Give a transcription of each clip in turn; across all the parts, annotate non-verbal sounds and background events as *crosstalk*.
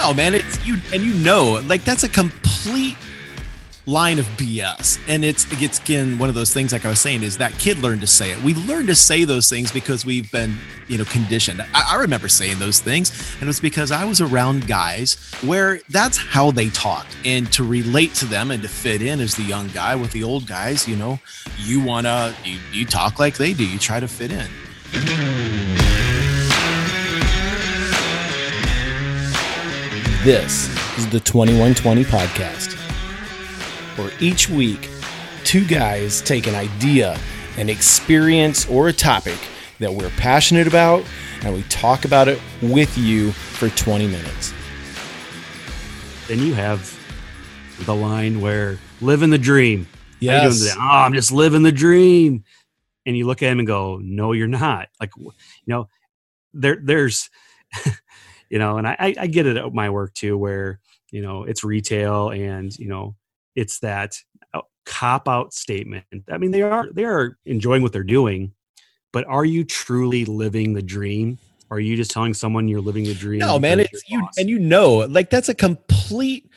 No, man, it's you, and you know, like that's a complete line of BS. And it's it gets again one of those things, like I was saying, is that kid learned to say it. We learned to say those things because we've been, you know, conditioned. I, I remember saying those things, and it was because I was around guys where that's how they talked. And to relate to them and to fit in as the young guy with the old guys, you know, you wanna you, you talk like they do, you try to fit in. This is the 2120 podcast, where each week, two guys take an idea, an experience, or a topic that we're passionate about, and we talk about it with you for 20 minutes. Then you have the line where living the dream. Yes. Oh, I'm just living the dream. And you look at him and go, No, you're not. Like, you know, there, there's, *laughs* you know, and I, I- get it at my work too, where, you know, it's retail and, you know, it's that uh, cop out statement. I mean, they are, they are enjoying what they're doing, but are you truly living the dream? Or are you just telling someone you're living the dream? No, man, it's you're boss? and you know, like that's a complete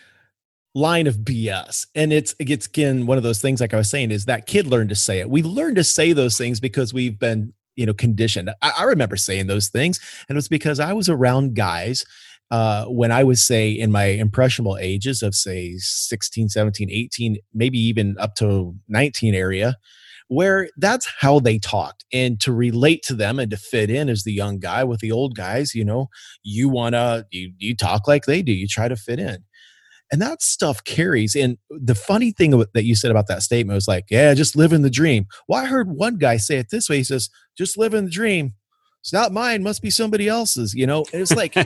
line of BS. And it's it gets again one of those things, like I was saying, is that kid learned to say it. We learned to say those things because we've been, you know, conditioned. I, I remember saying those things, and it was because I was around guys uh, when I was, say, in my impressionable ages of, say, 16, 17, 18, maybe even up to 19 area, where that's how they talked. And to relate to them and to fit in as the young guy with the old guys, you know, you want to, you, you talk like they do, you try to fit in. And that stuff carries. And the funny thing that you said about that statement was like, yeah, just live in the dream. Well, I heard one guy say it this way. He says, just live in the dream. It's not mine, must be somebody else's, you know? And it's like, *laughs*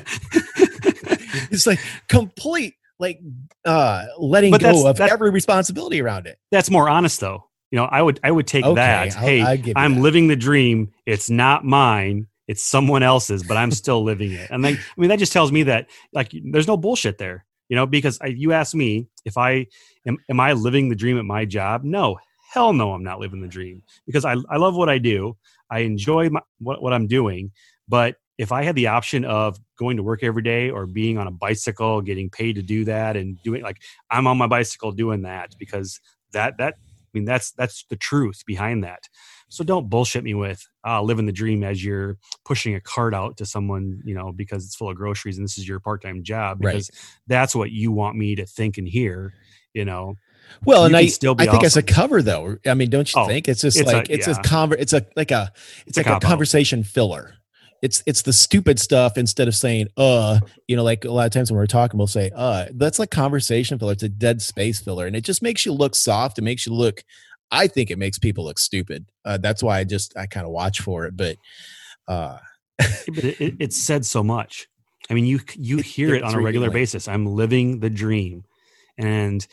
it's like complete like uh letting But go of every responsibility around it. that's more honest though you know i would i would take Okay, that I'll- hey I give you i'm that. living the dream it's not mine it's someone else's but i'm still living it and then i mean that just tells me that like there's no bullshit there you know because I, you ask me if i am, am i living the dream at my job? No hell no i'm not living the dream because i, I love what i do. I enjoy my, what, what i'm doing. But if i had the option of going to work every day or being on a bicycle getting paid to do that and doing like i'm on my bicycle doing that because that that i mean that's that's the truth behind that so don't bullshit me with uh, living the dream as you're pushing a cart out to someone you know because it's full of groceries and this is your part-time job Right. because that's what you want me to think and hear you know Well, You and I still I think as a cover though, I mean, don't you Oh, think it's just it's a- like it's yeah. a conver it's a like a it's a like a cop-out. conversation filler. It's it's the stupid stuff instead of saying uh, you know, like a lot of times when we're talking, we'll say uh. That's like conversation filler. It's a dead space filler, and it just makes you look soft. It makes you look. I think it makes people look stupid. Uh, that's why I just I kind of watch for it, but uh, but it, it, it's said so much i mean you you *laughs* hear it it's on a regular basis i'm living the dream and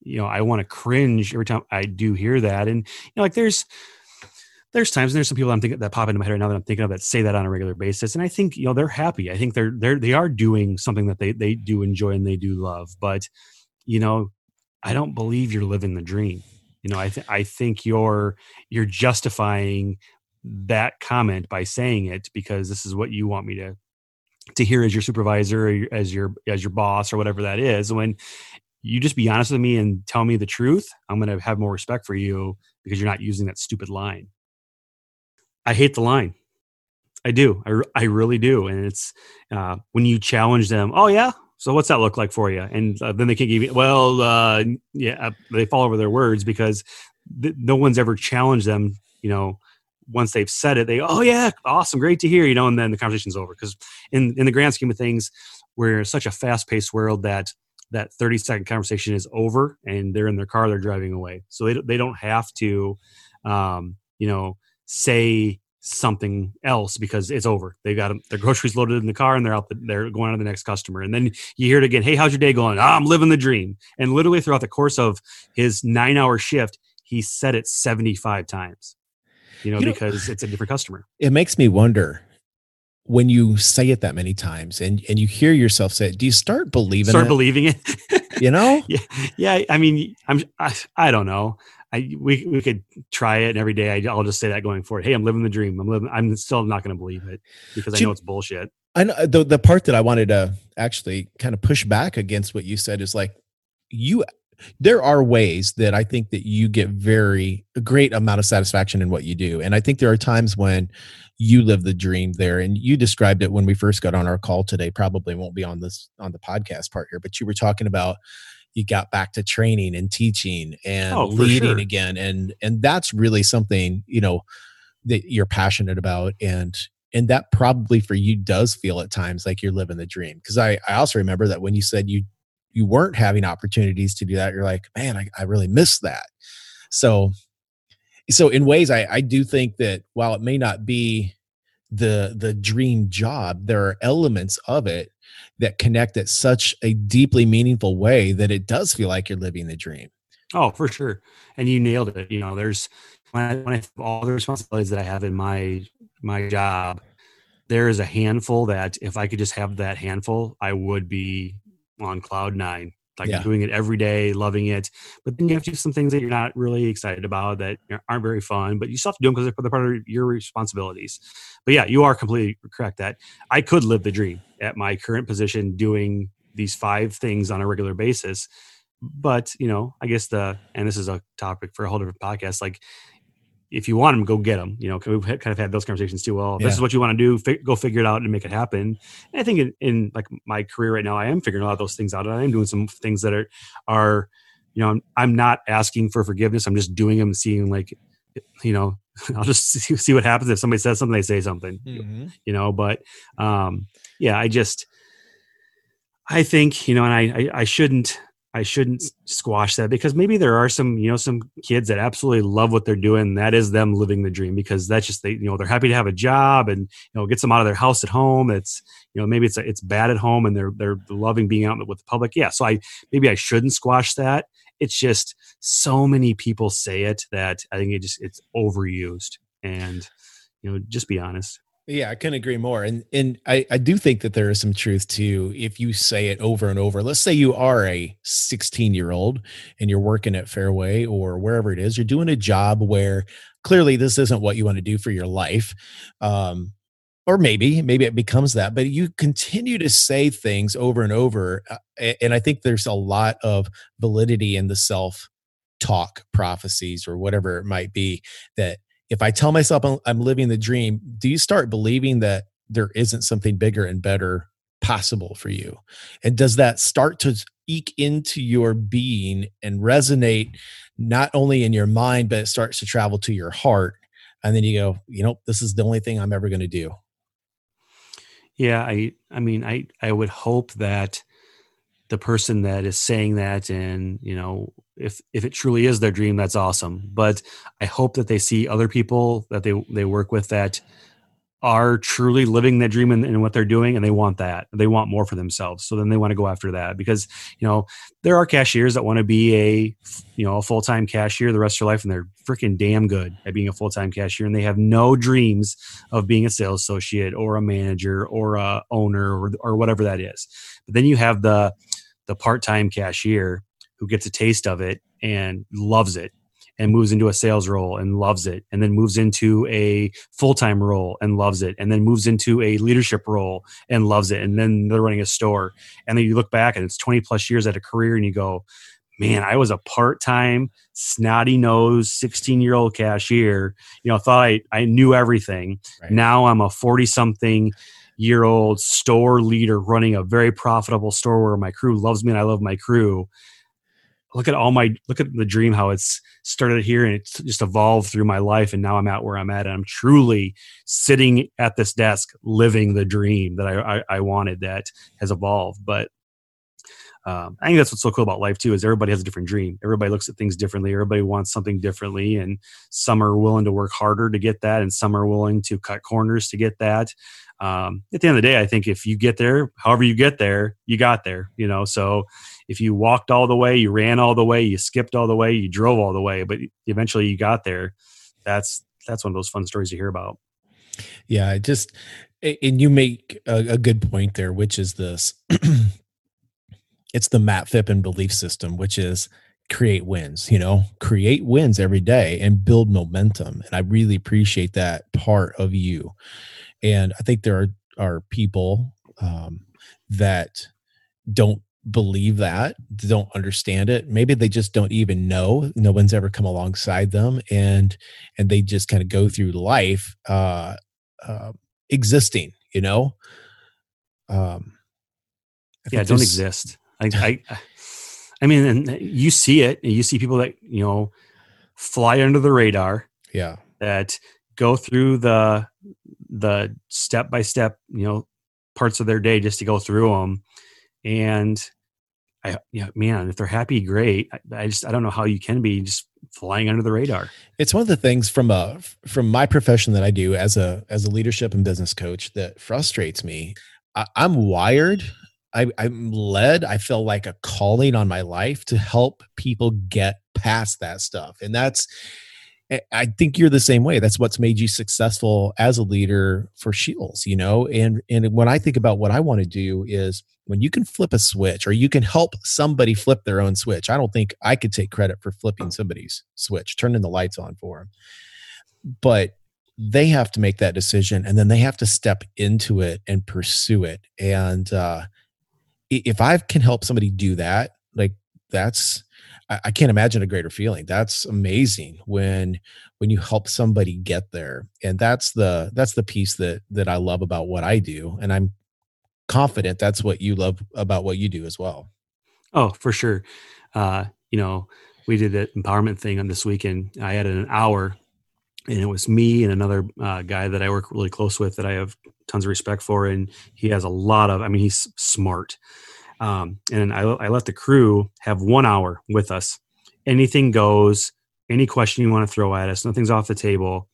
you know i want to cringe every time i do hear that and you know like there's there's times and there's some people i'm thinking that pop into my head right now that i'm thinking of that say that on a regular basis and i think you know they're happy. I think they're they're they are doing something that they they do enjoy and they do love but you know i don't believe you're living the dream. You know i th- i think you're you're justifying that comment by saying it because this is what you want me to to hear as your supervisor or as your as your boss or whatever that is when you just be honest with me and tell me the truth i'm going to have more respect for you because you're not using that stupid line i hate the line. I do. I, I really do. And it's uh, when you challenge them oh yeah? So what's that look like for you? And uh, then they can't give you well uh, yeah uh, they fall over their words because th- no one's ever challenged them you know once they've said it they oh yeah awesome great to hear you know and then the conversation's over. Because in in the grand scheme of things we're such a fast-paced world that that 30 second conversation is over and they're in their car they're driving away. So they, they don't have to um, you know say something else because it's over they got their groceries loaded in the car and they're out the, they're going on to the next customer and then you hear it again hey how's your day going "Ah, i'm living the dream and literally throughout the course of his nine hour shift he said it 75 times you know You know- because it's a different customer it makes me wonder when you say it that many times and and you hear yourself say it. Do you start believing start it? believing it you know? *laughs* yeah yeah i mean i'm i, I don't know i we, we could try it and every day I, i'll just say that going forward hey i'm living the dream i'm living i'm still not going to believe it because i know it's bullshit I know the the part that I wanted to actually kind of push back against what you said is like you there are ways that I think that you get very a great amount of satisfaction in what you do. And I think there are times when you live the dream there. And you described it when we first got on our call today. Probably won't be on this on the podcast part here, but you were talking about you got back to training and teaching and Oh, leading sure. again. And and that's really something, you know, that you're passionate about. And and that probably for you does feel at times like you're living the dream. Cause I, I also remember that when you said you you weren't having opportunities to do that, you're like, man, I, I really miss that. So so in ways I, I do think that while it may not be the the dream job, there are elements of it that connect at such a deeply meaningful way that it does feel like you're living the dream. Oh, for sure. And you nailed it. You know, there's when I, when I all the responsibilities that I have in my my job, there is a handful that if I could just have that handful, I would be on cloud nine. Like Yeah. doing it every day, loving it. But then you have to do some things that you're not really excited about that aren't very fun, but you still have to do them because they're part of your responsibilities. But yeah, you are completely correct that I could live the dream at my current position doing these five things on a regular basis but you know i guess the and this is a topic for a whole different podcast like if you want them go get them you know, we've kind of had those conversations too well if this is what you want to do go figure it out and make it happen. And i think in, in like my career right now i am figuring a lot of those things out and i am doing some things that are are you know i'm, I'm not asking for forgiveness i'm just doing them seeing like you know *laughs* i'll just see, see what happens. If somebody says something they say something you know but um yeah i just i think you know and i i, I shouldn't i shouldn't squash that because maybe there are some you know some kids that absolutely love what they're doing. That is them living the dream because that's just they you know they're happy to have a job and you know gets them out of their house at home. It's you know maybe it's it's bad at home and they're they're loving being out with the public. Yeah so i maybe i shouldn't squash that. It's just so many people say it that i think it just it's overused. And you know just be honest Yeah, I couldn't agree more. And and I, I do think that there is some truth to if you say it over and over. Let's say you are a 16 year old and you're working at Fairway or wherever it is, you're doing a job where clearly this isn't what you want to do for your life. Um, or maybe, maybe it becomes that, but you continue to say things over and over. uh, And I think there's a lot of validity in the self talk prophecies or whatever it might be that if I tell myself I'm- I'm living the dream, do you start believing that there isn't something bigger and better possible for you? And does that start to eke into your being and resonate not only in your mind, but it starts to travel to your heart? And then you go, you know, this is the only thing I'm ever going to do. Yeah, I I mean I I would hope that the person that is saying that and you know if if it truly is their dream that's awesome. But i hope that they see other people that they they work with that are truly living that dream in, in what they're doing and they want that. They want more for themselves. So then they want to go after that because you know there are cashiers that want to be a you know a full-time cashier the rest of their life and they're freaking damn good at being a full-time cashier and they have no dreams of being a sales associate or a manager or a owner or, or whatever that is. But then you have the the part-time cashier who gets a taste of it and loves it and moves into a sales role and loves it and then moves into a full-time role and loves it and then moves into a leadership role and loves it. And then they're running a store. And then you look back and it's 20 plus years at a career and you go man i was a part-time snotty nosed 16 year old cashier. You know I thought I, I knew everything. Right. now i'm a 40 something year old store leader running a very profitable store where my crew loves me and i love my crew look at all my look at the dream how it's started here and it's just evolved through my life and now i'm at where i'm at and i'm truly sitting at this desk living the dream that i i, I wanted that has evolved but um, I think that's what's so cool about life too is everybody has a different dream. Everybody looks at things differently. Everybody wants something differently, and some are willing to work harder to get that, and some are willing to cut corners to get that. Um, at the end of the day, I think if you get there, however you get there, you got there. You know, so if you walked all the way, you ran all the way, you skipped all the way, you drove all the way, but eventually you got there. That's that's one of those fun stories to hear about. Yeah, it just and you make a, a good point there, which is this. *clears throat* it's the Matt Phippen belief system, which is create wins, you know, create wins every day and build momentum. And I really appreciate that part of you. And I think there are are people um, that don't believe that don't understand it. Maybe they just don't even know no one's ever come alongside them and and they just kind of go through life uh, uh existing you know? Um yeah don't exist. I, I i mean and you see it and you see people that you know fly under the radar yeah. that go through the the step by step you know parts of their day just to go through them and I, yeah, man, if they're happy, great. I, I, just, I don't know how you can be just flying under the radar. It's one of the things from a, from my profession that I do as a, as a leadership and business coach that frustrates me. I, I'm wired. I, I'm led. I feel like a calling on my life to help people get past that stuff. And that's, I think you're the same way. That's what's made you successful as a leader for Shields, you know? And and when I think about what I want to do is when you can flip a switch or you can help somebody flip their own switch. I don't think I could take credit for flipping somebody's switch, turning the lights on for them. But they have to make that decision and then they have to step into it and pursue it. And uh if I can help somebody do that, like that's I, I can't imagine a greater feeling. That's amazing when when you help somebody get there. And that's the that's the piece that that I love about what I do. And I'm confident that's what you love about what you do as well. Oh, for sure. Uh, you know, we did the empowerment thing on this weekend. I had an hour and it was me and another uh, guy that I work really close with that I have tons of respect for. And he has a lot of, I mean, he's smart. Um, and I, I let the crew have one hour with us. Anything goes, any question you want to throw at us, nothing's off the table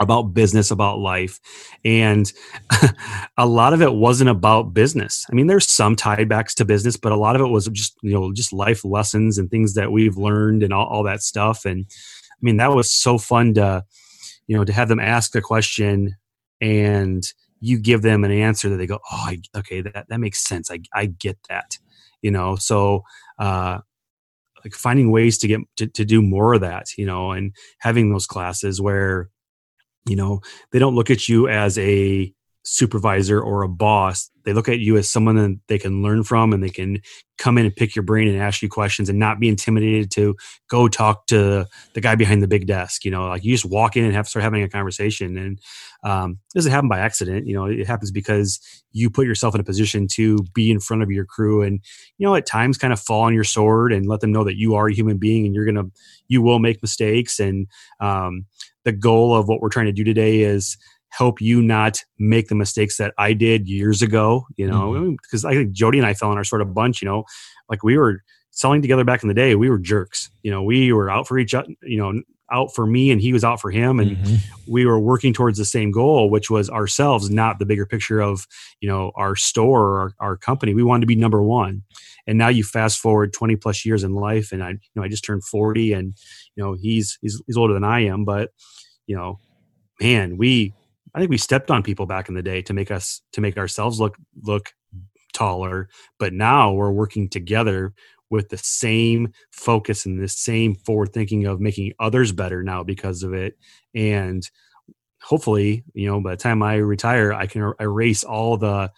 about business, about life. And *laughs* a lot of it wasn't about business. I mean, there's some tiebacks to business, but a lot of it was just, you know, just life lessons and things that we've learned and all, all that stuff. And I mean, that was so fun to, you know, to have them ask a question and you give them an answer that they go, oh, I, okay, that, that makes sense. I, I get that, you know? So, uh, like finding ways to get to, to do more of that, you know, and having those classes where, you know, they don't look at you as a supervisor or a boss they look at you as someone that they can learn from and they can come in and pick your brain and ask you questions and not be intimidated to go talk to the guy behind the big desk you know like you just walk in and have start having a conversation and um, it doesn't happen by accident you know it happens because you put yourself in a position to be in front of your crew and you know at times kind of fall on your sword and let them know that you are a human being and you're gonna you will make mistakes and um, the goal of what we're trying to do today is help you not make the mistakes that I did years ago, you know, because mm-hmm. I think Jody and I fell in our sort of bunch, you know, like we were selling together back in the day, we were jerks, you know, we were out for each other, you know, out for me and he was out for him and mm-hmm. we were working towards the same goal which was ourselves not the bigger picture of you know our store or our, our company. We wanted to be number one. And now you fast forward 20 plus years in life and i you know i just turned 40 and you know he's he's, he's older than i am but you know man we I think we stepped on people back in the day to make us to make ourselves look look taller, but now we're working together with the same focus and the same forward thinking of making others better now because of it. And hopefully you know by the time i retire i can er, erase all the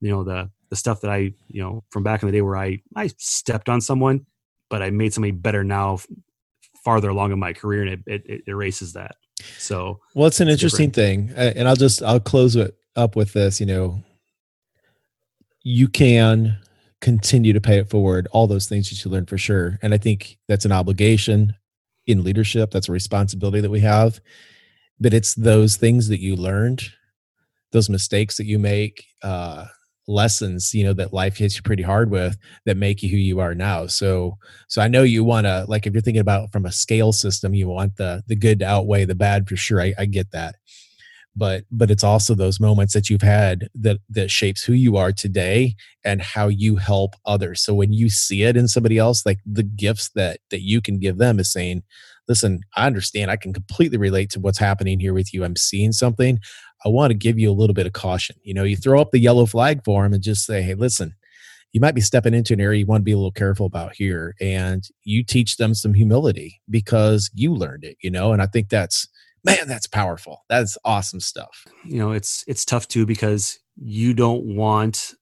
you know the the stuff that i you know from back in the day where i i stepped on someone but i made somebody better now farther along in my career and it, it, it erases that so, well, it's an interesting different. thing, and I'll just I'll close it up with this. You know, you can continue to pay it forward. All those things that you learn for sure, and I think that's an obligation in leadership. That's a responsibility that we have. But it's those things that you learned, those mistakes that you make, uh, lessons you know that life hits you pretty hard with that make you who you are now. So so i know you want to like if you're thinking about from a scale system you want the the good to outweigh the bad for sure. I, I get that. But but it's also those moments that you've had that that shapes who you are today and how you help others. So when you see it in somebody else like the gifts that that you can give them is saying listen i understand. I can completely relate to what's happening here with you. I'm seeing something I want to give you a little bit of caution. You know, you throw up the yellow flag for them and just say, hey, listen, you might be stepping into an area you want to be a little careful about here. And you teach them some humility because you learned it, you know, and I think that's man, that's powerful. That's awesome stuff. You know, it's it's tough too because you don't want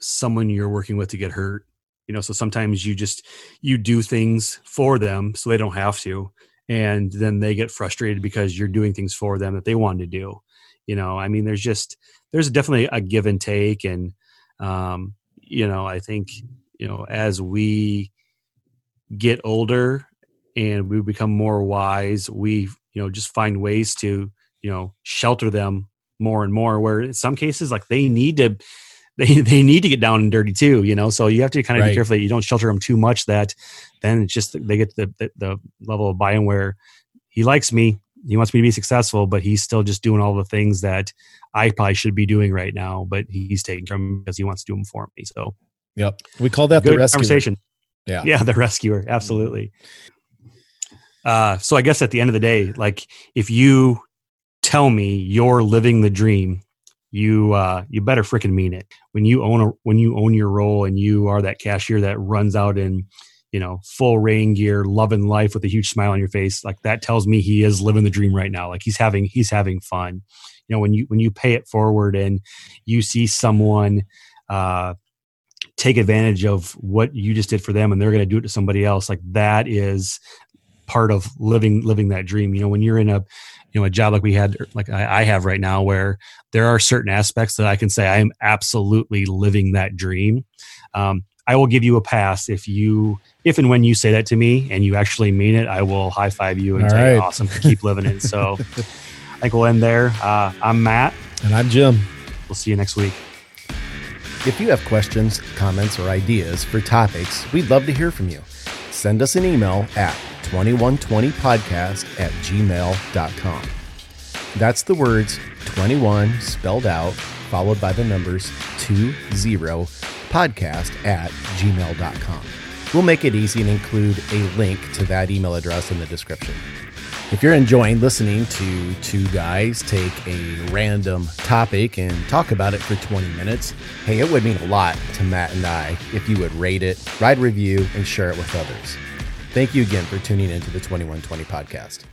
someone you're working with to get hurt. You know, so sometimes you just you do things for them so they don't have to, and then they get frustrated because you're doing things for them that they wanted to do. You know, I mean, there's just there's definitely a give and take, and um, you know, I think you know as we get older and we become more wise, we you know just find ways to you know shelter them more and more. Where in some cases, like they need to *laughs* they they need to get down and dirty too, you know. So you have to kind of Right. be careful that you don't shelter them too much. That then it's just they get the, the the level of buy-in where he likes me, he wants me to be successful, but he's still just doing all the things that I probably should be doing right now. But he's taking them because he wants to do them for me. So Yep. We call that the good rescue. conversation. Yeah. yeah, the rescuer, absolutely. Uh, so I guess at the end of the day, like if you tell me you're living the dream, you uh, you better freaking mean it. When you own a when you own your role and you are that cashier that runs out in you know full rain gear, loving life with a huge smile on your face, like that tells me he is living the dream right now. Like he's having he's having fun. You know when you when you pay it forward and you see someone. Uh, take advantage of what you just did for them and they're going to do it to somebody else like that is part of living living that dream you know when you're in a you know a job like we had like I, I have right now where there are certain aspects that i can say i am absolutely living that dream um, i will give you a pass if you if and when you say that to me and you actually mean it i will high five you and All say right. awesome keep living it so *laughs* i think we'll end there uh, i'm matt And I'm Jim. we'll see you next week If you have questions, comments, or ideas for topics, we'd love to hear from you. Send us an email at 2120podcast at gmail.com. That's the words 21 spelled out, followed by the numbers 20 podcast at gmail.com. We'll make it easy and include a link to that email address in the description. If you're enjoying listening to two guys take a random topic and talk about it for 20 minutes, hey, it would mean a lot to Matt and I if you would rate it, write a review, and share it with others. Thank you again for tuning into the 2120 podcast.